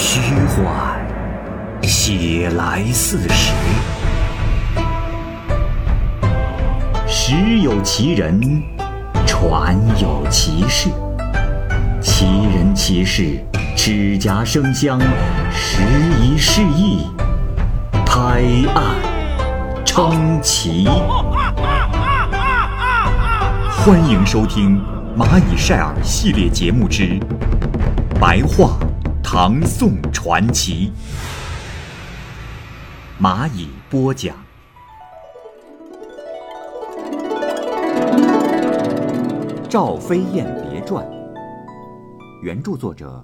虚幻，写来似实。时有其人，传有其事。其人其事，指甲生香，时移世易，拍案称奇。欢迎收听《蚂蚁晒尔》系列节目之《白话唐宋传奇》，蚂蚁播讲。《赵飞燕别传》，原著作者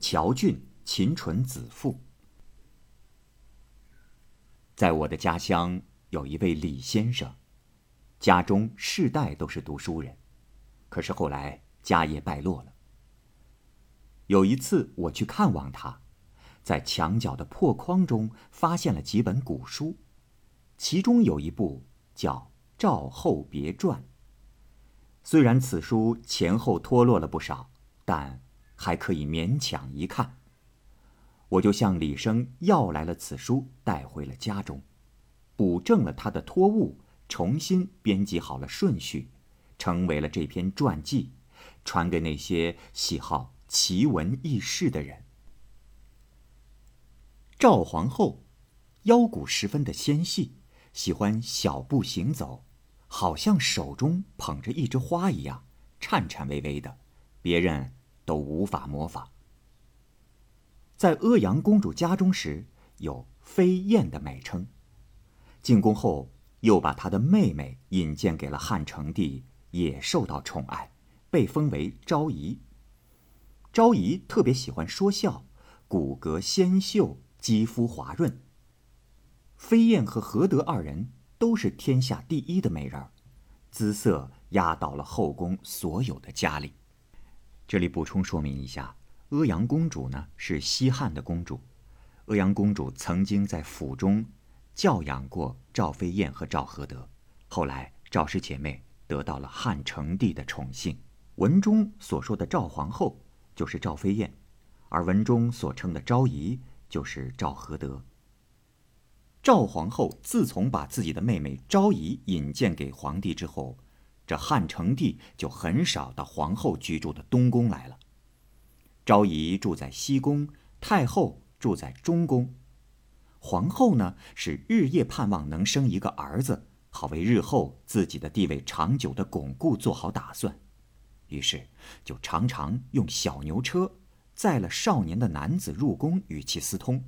乔俊、秦纯子父。在我的家乡，有一位李先生，家中世代都是读书人，可是后来家业败落了。有一次我去看望他，在墙角的破框中发现了几本古书，其中有一部叫《赵后别传》。虽然此书前后脱落了不少，但还可以勉强一看。我就向李生要来了此书，带回了家中，补正了他的脱误，重新编辑好了顺序，成为了这篇传记，传给那些喜好奇闻异事的人。赵皇后腰骨十分的纤细，喜欢小步行走。好像手中捧着一枝花一样，颤颤巍巍的，别人都无法模仿。在阿阳公主家中时，有飞燕的美称。进宫后，又把她的妹妹引荐给了汉成帝，也受到宠爱，被封为昭仪。昭仪特别喜欢说笑，骨骼纤秀，肌肤滑润。飞燕和何德二人。都是天下第一的美人儿，姿色压倒了后宫所有的佳丽。这里补充说明一下，阿阳公主呢是西汉的公主，阿阳公主曾经在府中教养过赵飞燕和赵合德，后来赵氏姐妹得到了汉成帝的宠幸。文中所说的赵皇后就是赵飞燕，而文中所称的昭仪就是赵合德。赵皇后自从把自己的妹妹昭仪引荐给皇帝之后，这汉成帝就很少到皇后居住的东宫来了。昭仪住在西宫，太后住在中宫。皇后呢，是日夜盼望能生一个儿子，好为日后自己的地位长久的巩固做好打算。于是，就常常用小牛车载了少年的男子入宫与其私通。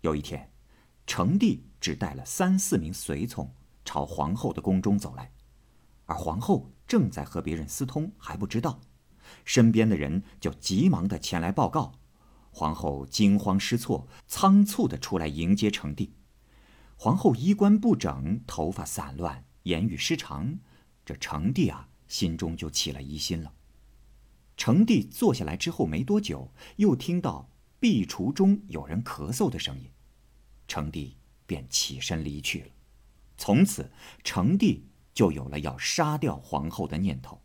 有一天。成帝只带了三四名随从朝皇后的宫中走来，而皇后正在和别人私通，还不知道。身边的人就急忙的前来报告，皇后惊慌失措，仓促的出来迎接成帝。皇后衣冠不整，头发散乱，言语失常，这成帝啊，心中就起了疑心了。成帝坐下来之后没多久，又听到壁橱中有人咳嗽的声音。成帝便起身离去了，从此成帝就有了要杀掉皇后的念头，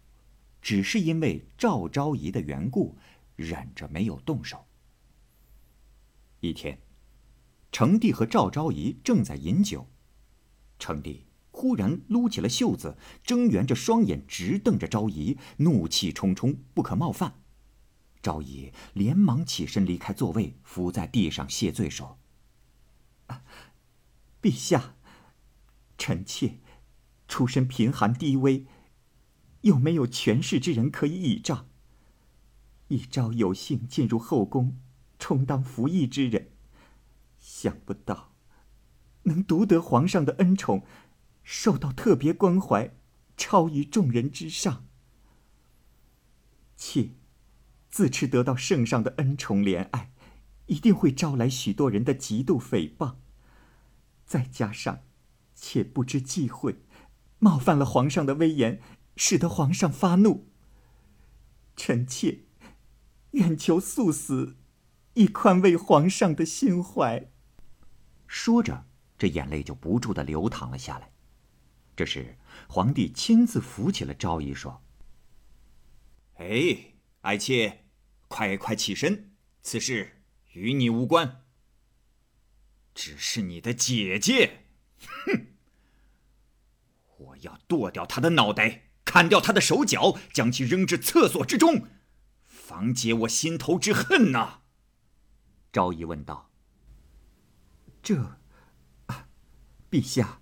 只是因为赵昭仪的缘故，忍着没有动手。一天，成帝和赵昭仪正在饮酒，成帝忽然撸起了袖子，睁圆着双眼直瞪着昭仪，怒气冲冲，不可冒犯。昭仪连忙起身离开座位，伏在地上谢罪说。陛下，臣妾出身贫寒低微，又没有权势之人可以倚仗。一朝有幸进入后宫，充当服役之人，想不到能独得皇上的恩宠，受到特别关怀，超于众人之上。妾自持得到圣上的恩宠怜爱。一定会招来许多人的嫉妒诽谤，再加上，妾不知忌讳，冒犯了皇上的威严，使得皇上发怒。臣妾愿求速死，以宽慰皇上的心怀。说着，这眼泪就不住的流淌了下来。这时，皇帝亲自扶起了昭仪，说：“哎，爱妾，快快起身。”此事与你无关。只是你的姐姐，哼！我要剁掉她的脑袋，砍掉她的手脚，将其扔至厕所之中，防解我心头之恨呐！昭仪问道：“这，陛下，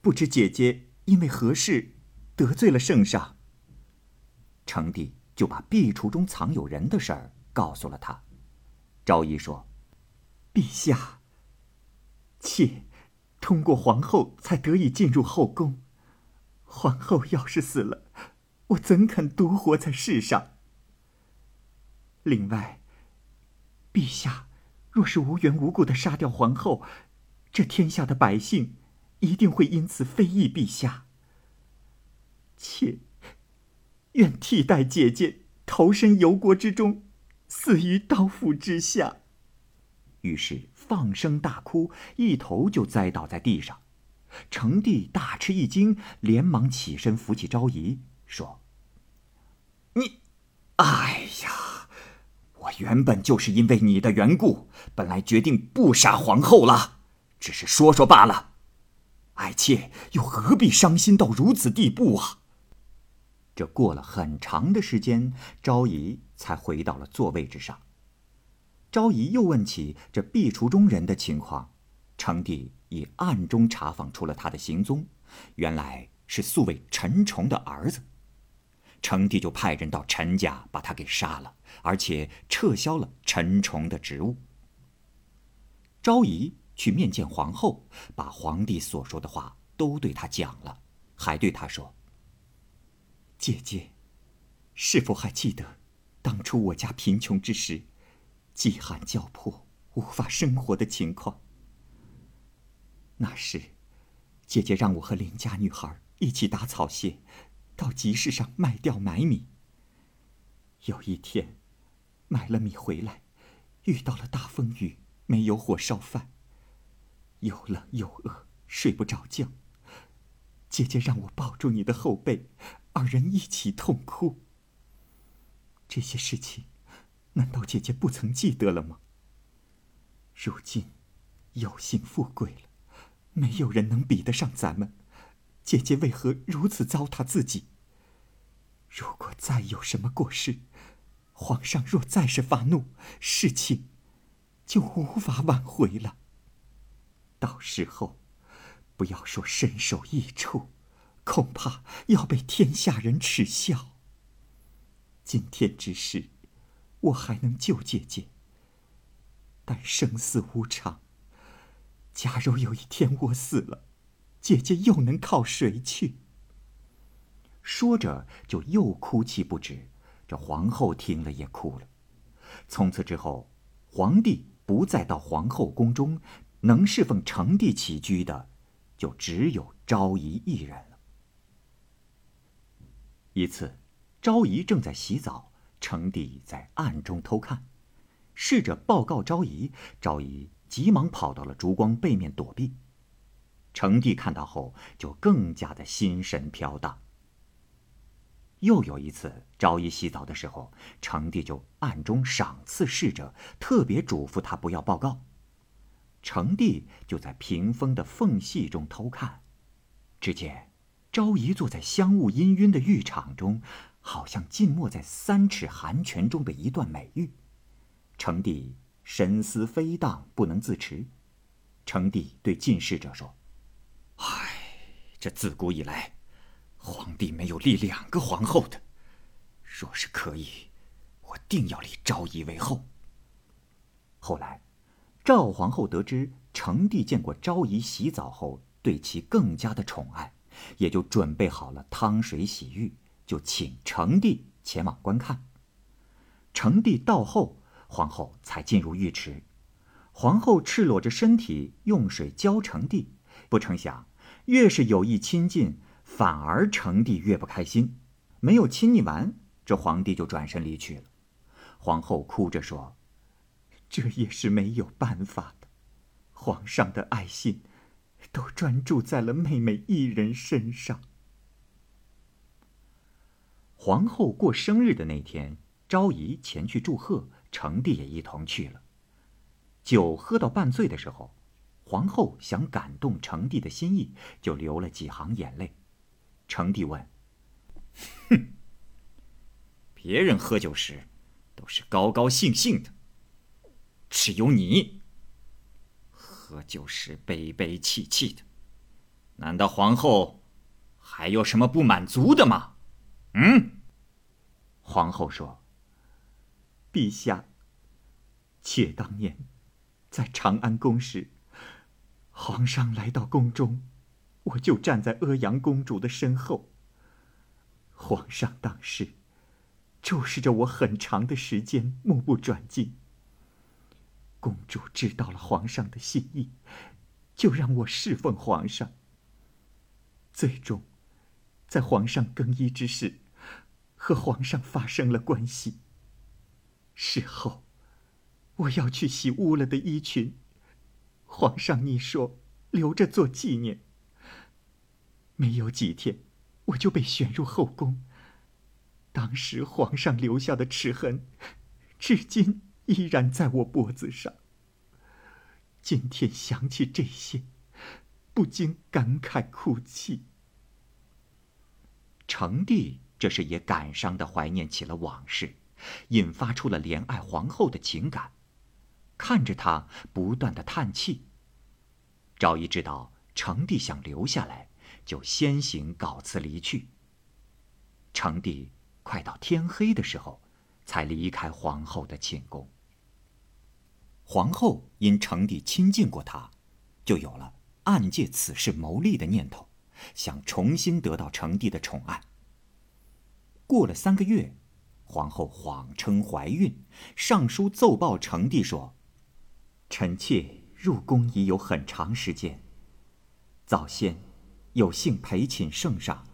不知姐姐因为何事得罪了圣上？”成帝就把壁橱中藏有人的事儿告诉了他。昭仪说：“陛下，妾通过皇后才得以进入后宫。皇后要是死了，我怎肯独活在世上？另外，陛下若是无缘无故的杀掉皇后，这天下的百姓一定会因此非议陛下。妾愿替代姐姐投身油锅之中。”死于刀斧之下，于是放声大哭，一头就栽倒在地上。成帝大吃一惊，连忙起身扶起昭仪，说：“你，哎呀，我原本就是因为你的缘故，本来决定不杀皇后了，只是说说罢了。爱妾又何必伤心到如此地步啊？”这过了很长的时间，昭仪才回到了座位之上。昭仪又问起这壁橱中人的情况，成帝已暗中查访出了他的行踪，原来是素卫陈崇的儿子。成帝就派人到陈家把他给杀了，而且撤销了陈崇的职务。昭仪去面见皇后，把皇帝所说的话都对他讲了，还对他说。姐姐，是否还记得当初我家贫穷之时，饥寒交迫、无法生活的情况？那时，姐姐让我和邻家女孩一起打草鞋，到集市上卖掉买米。有一天，买了米回来，遇到了大风雨，没有火烧饭，又冷又饿，睡不着觉。姐姐让我抱住你的后背。二人一起痛哭。这些事情，难道姐姐不曾记得了吗？如今，有幸富贵了，没有人能比得上咱们。姐姐为何如此糟蹋自己？如果再有什么过失，皇上若再是发怒，事情就无法挽回了。到时候，不要说身首异处。恐怕要被天下人耻笑。今天之事，我还能救姐姐。但生死无常，假如有一天我死了，姐姐又能靠谁去？说着，就又哭泣不止。这皇后听了也哭了。从此之后，皇帝不再到皇后宫中，能侍奉成帝起居的，就只有昭仪一人了。一次，昭仪正在洗澡，成帝在暗中偷看，侍者报告昭仪，昭仪急忙跑到了烛光背面躲避。成帝看到后，就更加的心神飘荡。又有一次，昭仪洗澡的时候，成帝就暗中赏赐侍者，特别嘱咐他不要报告。成帝就在屏风的缝隙中偷看，只见。昭仪坐在香雾氤氲的浴场中，好像浸没在三尺寒泉中的一段美玉。成帝神思飞荡，不能自持。成帝对近侍者说：“唉，这自古以来，皇帝没有立两个皇后的。若是可以，我定要立昭仪为后。”后来，赵皇后得知成帝见过昭仪洗澡后，对其更加的宠爱。也就准备好了汤水洗浴，就请成帝前往观看。成帝到后，皇后才进入浴池。皇后赤裸着身体用水浇成帝，不成想，越是有意亲近，反而成帝越不开心。没有亲昵完，这皇帝就转身离去了。皇后哭着说：“这也是没有办法的，皇上的爱心。”都专注在了妹妹一人身上。皇后过生日的那天，昭仪前去祝贺，成帝也一同去了。酒喝到半醉的时候，皇后想感动成帝的心意，就流了几行眼泪。成帝问：“哼，别人喝酒时都是高高兴兴的，只有你喝酒时悲悲戚戚的，难道皇后还有什么不满足的吗？”嗯。皇后说：“陛下，且当年在长安宫时，皇上来到宫中，我就站在阿阳公主的身后。皇上当时注视着我很长的时间，目不转睛。公主知道了皇上的心意，就让我侍奉皇上。最终，在皇上更衣之时。”和皇上发生了关系。事后，我要去洗污了的衣裙，皇上你说留着做纪念。没有几天，我就被选入后宫。当时皇上留下的齿痕，至今依然在我脖子上。今天想起这些，不禁感慨哭泣。成帝。这时也感伤的怀念起了往事，引发出了怜爱皇后的情感。看着她不断的叹气，赵仪知道成帝想留下来，就先行告辞离去。成帝快到天黑的时候，才离开皇后的寝宫。皇后因成帝亲近过她，就有了暗借此事谋利的念头，想重新得到成帝的宠爱。过了三个月，皇后谎称怀孕，上书奏报成帝说：“臣妾入宫已有很长时间，早先有幸陪寝圣上。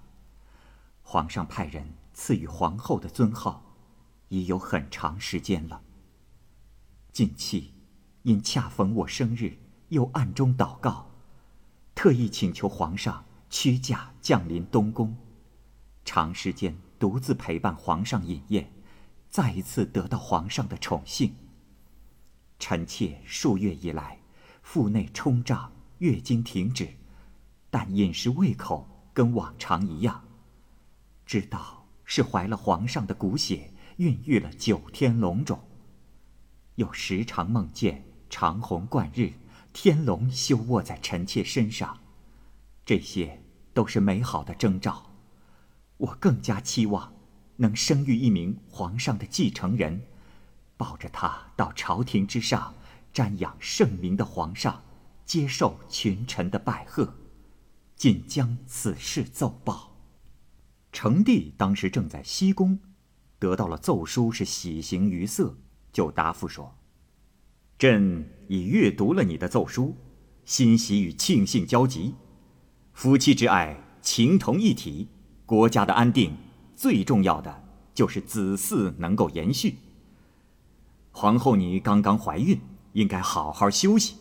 皇上派人赐予皇后的尊号，已有很长时间了。近期因恰逢我生日，又暗中祷告，特意请求皇上屈驾降临东宫，长时间。”独自陪伴皇上饮宴，再一次得到皇上的宠幸。臣妾数月以来，腹内冲胀，月经停止，但饮食胃口跟往常一样。知道是怀了皇上的骨血，孕育了九天龙种。又时常梦见长虹贯日，天龙休卧在臣妾身上，这些都是美好的征兆。我更加期望能生育一名皇上的继承人，抱着他到朝廷之上瞻仰圣明的皇上，接受群臣的拜贺，尽将此事奏报。成帝当时正在西宫，得到了奏书，是喜形于色，就答复说：“朕已阅读了你的奏书，欣喜与庆幸交集，夫妻之爱情同一体。”国家的安定，最重要的就是子嗣能够延续。皇后，你刚刚怀孕，应该好好休息，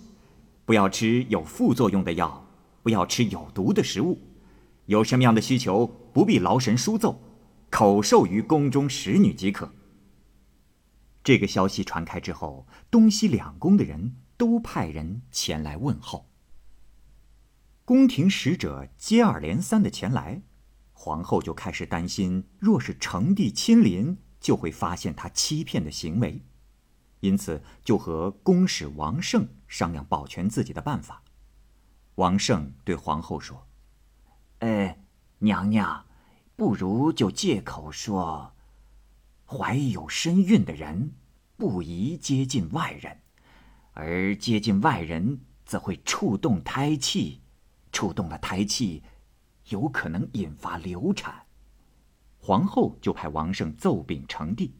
不要吃有副作用的药，不要吃有毒的食物。有什么样的需求，不必劳神书奏，口授于宫中使女即可。这个消息传开之后，东西两宫的人都派人前来问候。宫廷使者接二连三的前来。皇后就开始担心，若是成帝亲临，就会发现他欺骗的行为，因此就和宫使王胜商量保全自己的办法。王胜对皇后说：“呃，娘娘，不如就借口说，怀有身孕的人不宜接近外人，而接近外人则会触动胎气，触动了胎气。”有可能引发流产，皇后就派王胜奏禀成帝，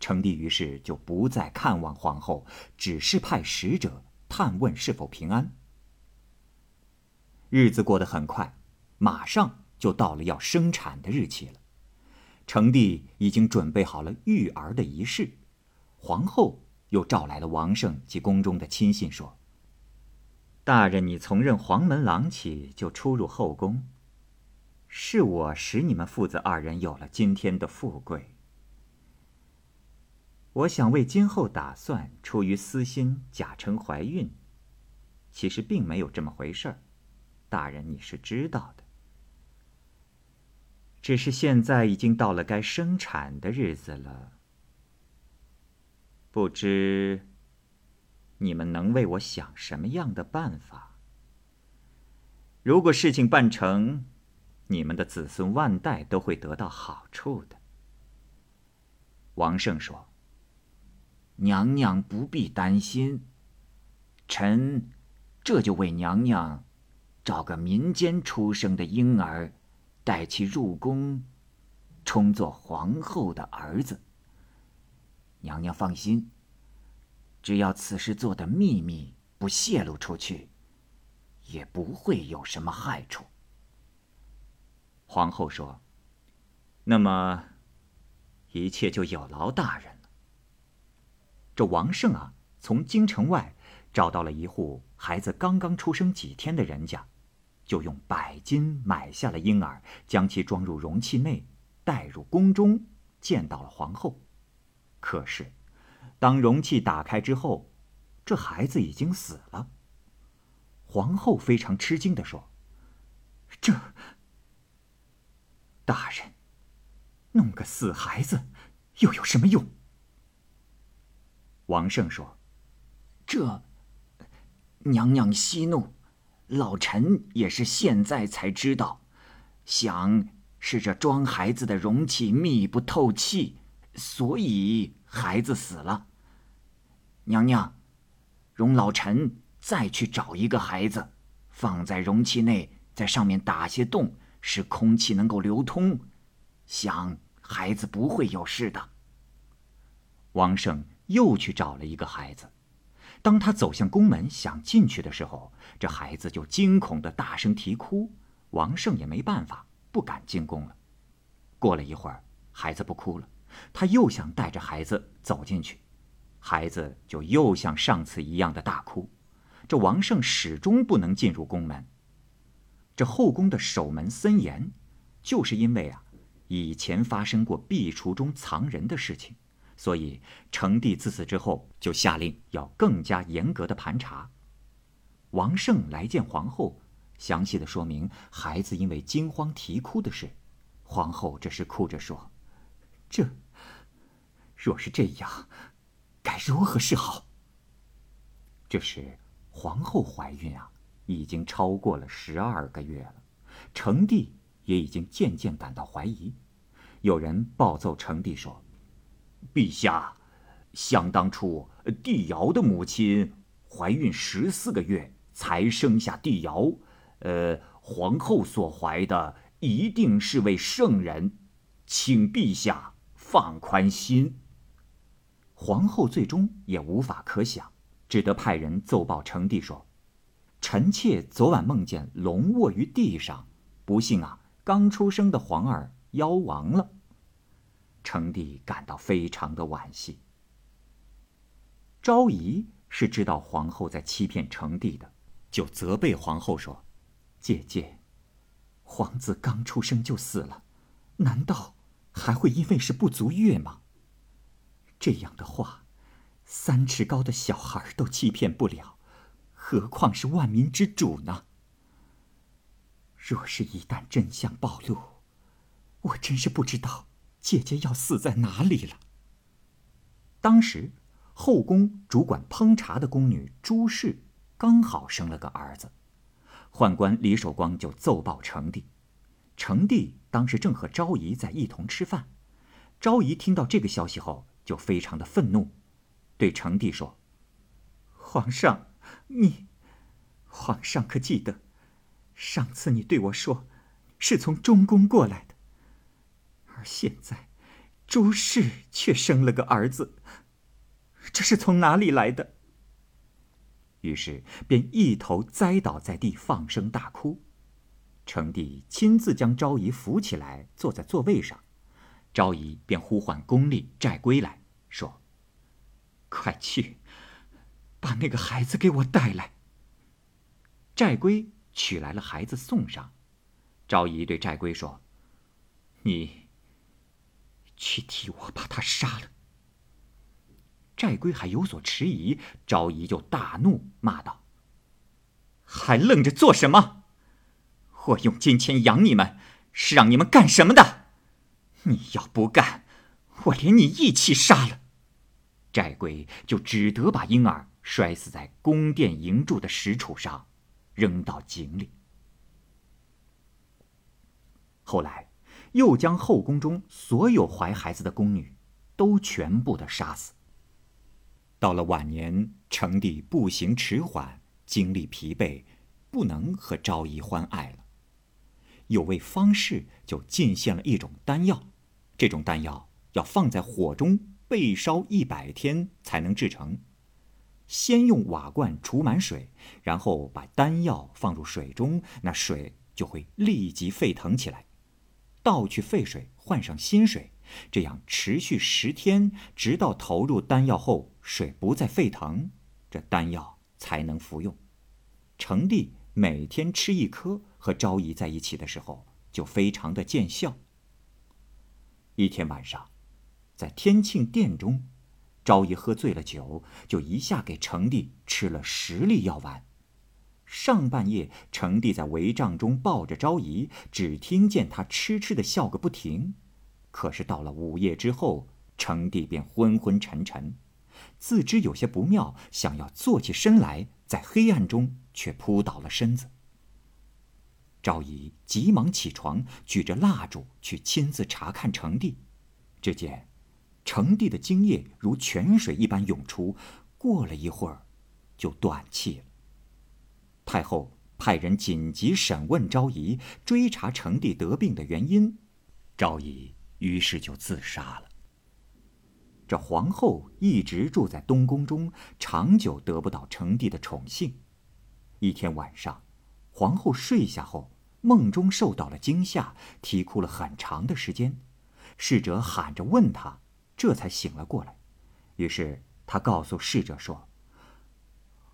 成帝于是就不再看望皇后，只是派使者探问是否平安。日子过得很快，马上就到了要生产的日期了。成帝已经准备好了育儿的仪式，皇后又召来了王胜及宫中的亲信，说：“大人，你从任黄门郎起就出入后宫。”是我使你们父子二人有了今天的富贵。我想为今后打算，出于私心假称怀孕，其实并没有这么回事儿。大人，你是知道的。只是现在已经到了该生产的日子了，不知你们能为我想什么样的办法？如果事情办成，你们的子孙万代都会得到好处的。王胜说。娘娘不必担心，臣这就为娘娘找个民间出生的婴儿，带其入宫，充作皇后的儿子。娘娘放心，只要此事做的秘密不泄露出去，也不会有什么害处。皇后说：“那么，一切就有劳大人了。”这王胜啊，从京城外找到了一户孩子刚刚出生几天的人家，就用百金买下了婴儿，将其装入容器内，带入宫中，见到了皇后。可是，当容器打开之后，这孩子已经死了。皇后非常吃惊地说：“这，大人，弄个死孩子，又有什么用？”王胜说：“这，娘娘息怒，老臣也是现在才知道，想是这装孩子的容器密不透气，所以孩子死了。娘娘，容老臣再去找一个孩子，放在容器内，在上面打些洞，使空气能够流通，想孩子不会有事的。”王胜。又去找了一个孩子，当他走向宫门想进去的时候，这孩子就惊恐的大声啼哭。王胜也没办法，不敢进宫了。过了一会儿，孩子不哭了，他又想带着孩子走进去，孩子就又像上次一样的大哭。这王胜始终不能进入宫门。这后宫的守门森严，就是因为啊，以前发生过壁橱中藏人的事情。所以，成帝自此之后就下令要更加严格的盘查。王胜来见皇后，详细的说明孩子因为惊慌啼哭的事。皇后这时哭着说：“这若是这样，该如何是好？”这时，皇后怀孕啊，已经超过了十二个月了。成帝也已经渐渐感到怀疑。有人暴奏成帝说。陛下，想当初帝尧的母亲怀孕十四个月才生下帝尧，呃，皇后所怀的一定是位圣人，请陛下放宽心。皇后最终也无法可想，只得派人奏报成帝说：“臣妾昨晚梦见龙卧于地上，不幸啊，刚出生的皇儿夭亡了。”成帝感到非常的惋惜。昭仪是知道皇后在欺骗成帝的，就责备皇后说：“姐姐，皇子刚出生就死了，难道还会因为是不足月吗？这样的话，三尺高的小孩都欺骗不了，何况是万民之主呢？若是一旦真相暴露，我真是不知道。”姐姐要死在哪里了？当时后宫主管烹茶的宫女朱氏刚好生了个儿子，宦官李守光就奏报成帝。成帝当时正和昭仪在一同吃饭，昭仪听到这个消息后就非常的愤怒，对成帝说：“皇上，你，皇上可记得，上次你对我说，是从中宫过来的。”而现在，朱氏却生了个儿子，这是从哪里来的？于是便一头栽倒在地，放声大哭。成帝亲自将昭仪扶起来，坐在座位上。昭仪便呼唤宫吏寨龟来说：“快去，把那个孩子给我带来。”寨龟取来了孩子，送上。昭仪对寨龟说：“你。”去替我把他杀了。寨龟还有所迟疑，昭仪就大怒，骂道：“还愣着做什么？我用金钱养你们，是让你们干什么的？你要不干，我连你一起杀了！”寨龟就只得把婴儿摔死在宫殿营柱的石柱上，扔到井里。后来，又将后宫中所有怀孩子的宫女，都全部的杀死。到了晚年，成帝步行迟缓，精力疲惫，不能和昭仪欢爱了。有位方士就进献了一种丹药，这种丹药要放在火中焙烧一百天才能制成。先用瓦罐储满水，然后把丹药放入水中，那水就会立即沸腾起来。倒去沸水，换上新水。这样持续十天，直到投入丹药后水不再沸腾，这丹药才能服用。成帝每天吃一颗，和昭仪在一起的时候就非常的见效。一天晚上，在天庆殿中，昭仪喝醉了酒，就一下给成帝吃了十粒药丸。上半夜，成帝在帷帐中抱着昭仪，只听见他痴痴的笑个不停。可是到了午夜之后，成帝便昏昏沉沉，自知有些不妙，想要坐起身来，在黑暗中却扑倒了身子。昭仪急忙起床，举着蜡烛去亲自查看成帝，只见成帝的精液如泉水一般涌出，过了一会儿，就断气了。太后派人紧急审问昭仪，追查成帝得病的原因，昭仪。于是就自杀了。这皇后一直住在东宫中，长久得不到成帝的宠幸。一天晚上，皇后睡下后，梦中受到了惊吓，啼哭了很长的时间。侍者喊着问她，这才醒了过来。于是她告诉侍者说：“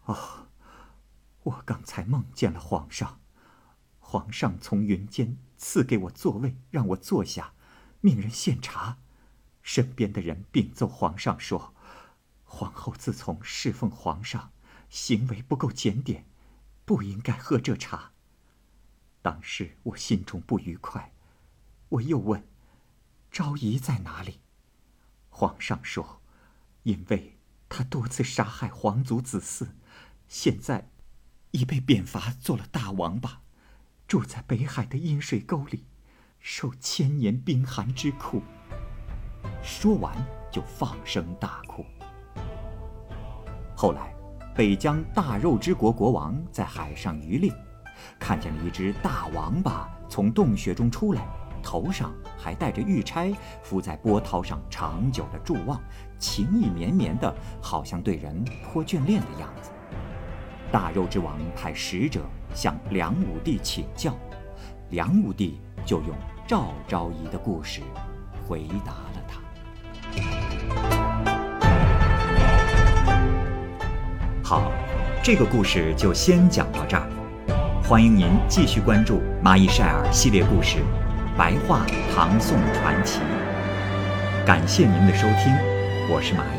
哦，我刚才梦见了皇上，皇上从云间赐给我座位，让我坐下。”命人献茶，身边的人禀奏皇上说：“皇后自从侍奉皇上，行为不够检点，不应该喝这茶。”当时我心中不愉快，我又问：“昭仪在哪里？”皇上说：“因为他多次杀害皇族子嗣，现在已被贬罚做了大王八，住在北海的阴水沟里。”受千年冰寒之苦。说完，就放声大哭。后来，北疆大肉之国国王在海上渔猎，看见了一只大王八从洞穴中出来，头上还戴着玉钗，伏在波涛上长久的伫望，情意绵绵的，好像对人颇眷恋的样子。大肉之王派使者向梁武帝请教，梁武帝。就用赵昭仪的故事回答了他。好，这个故事就先讲到这儿。欢迎您继续关注《蚂蚁晒尔》系列故事《白话唐宋传奇》。感谢您的收听，我是蚂蚁。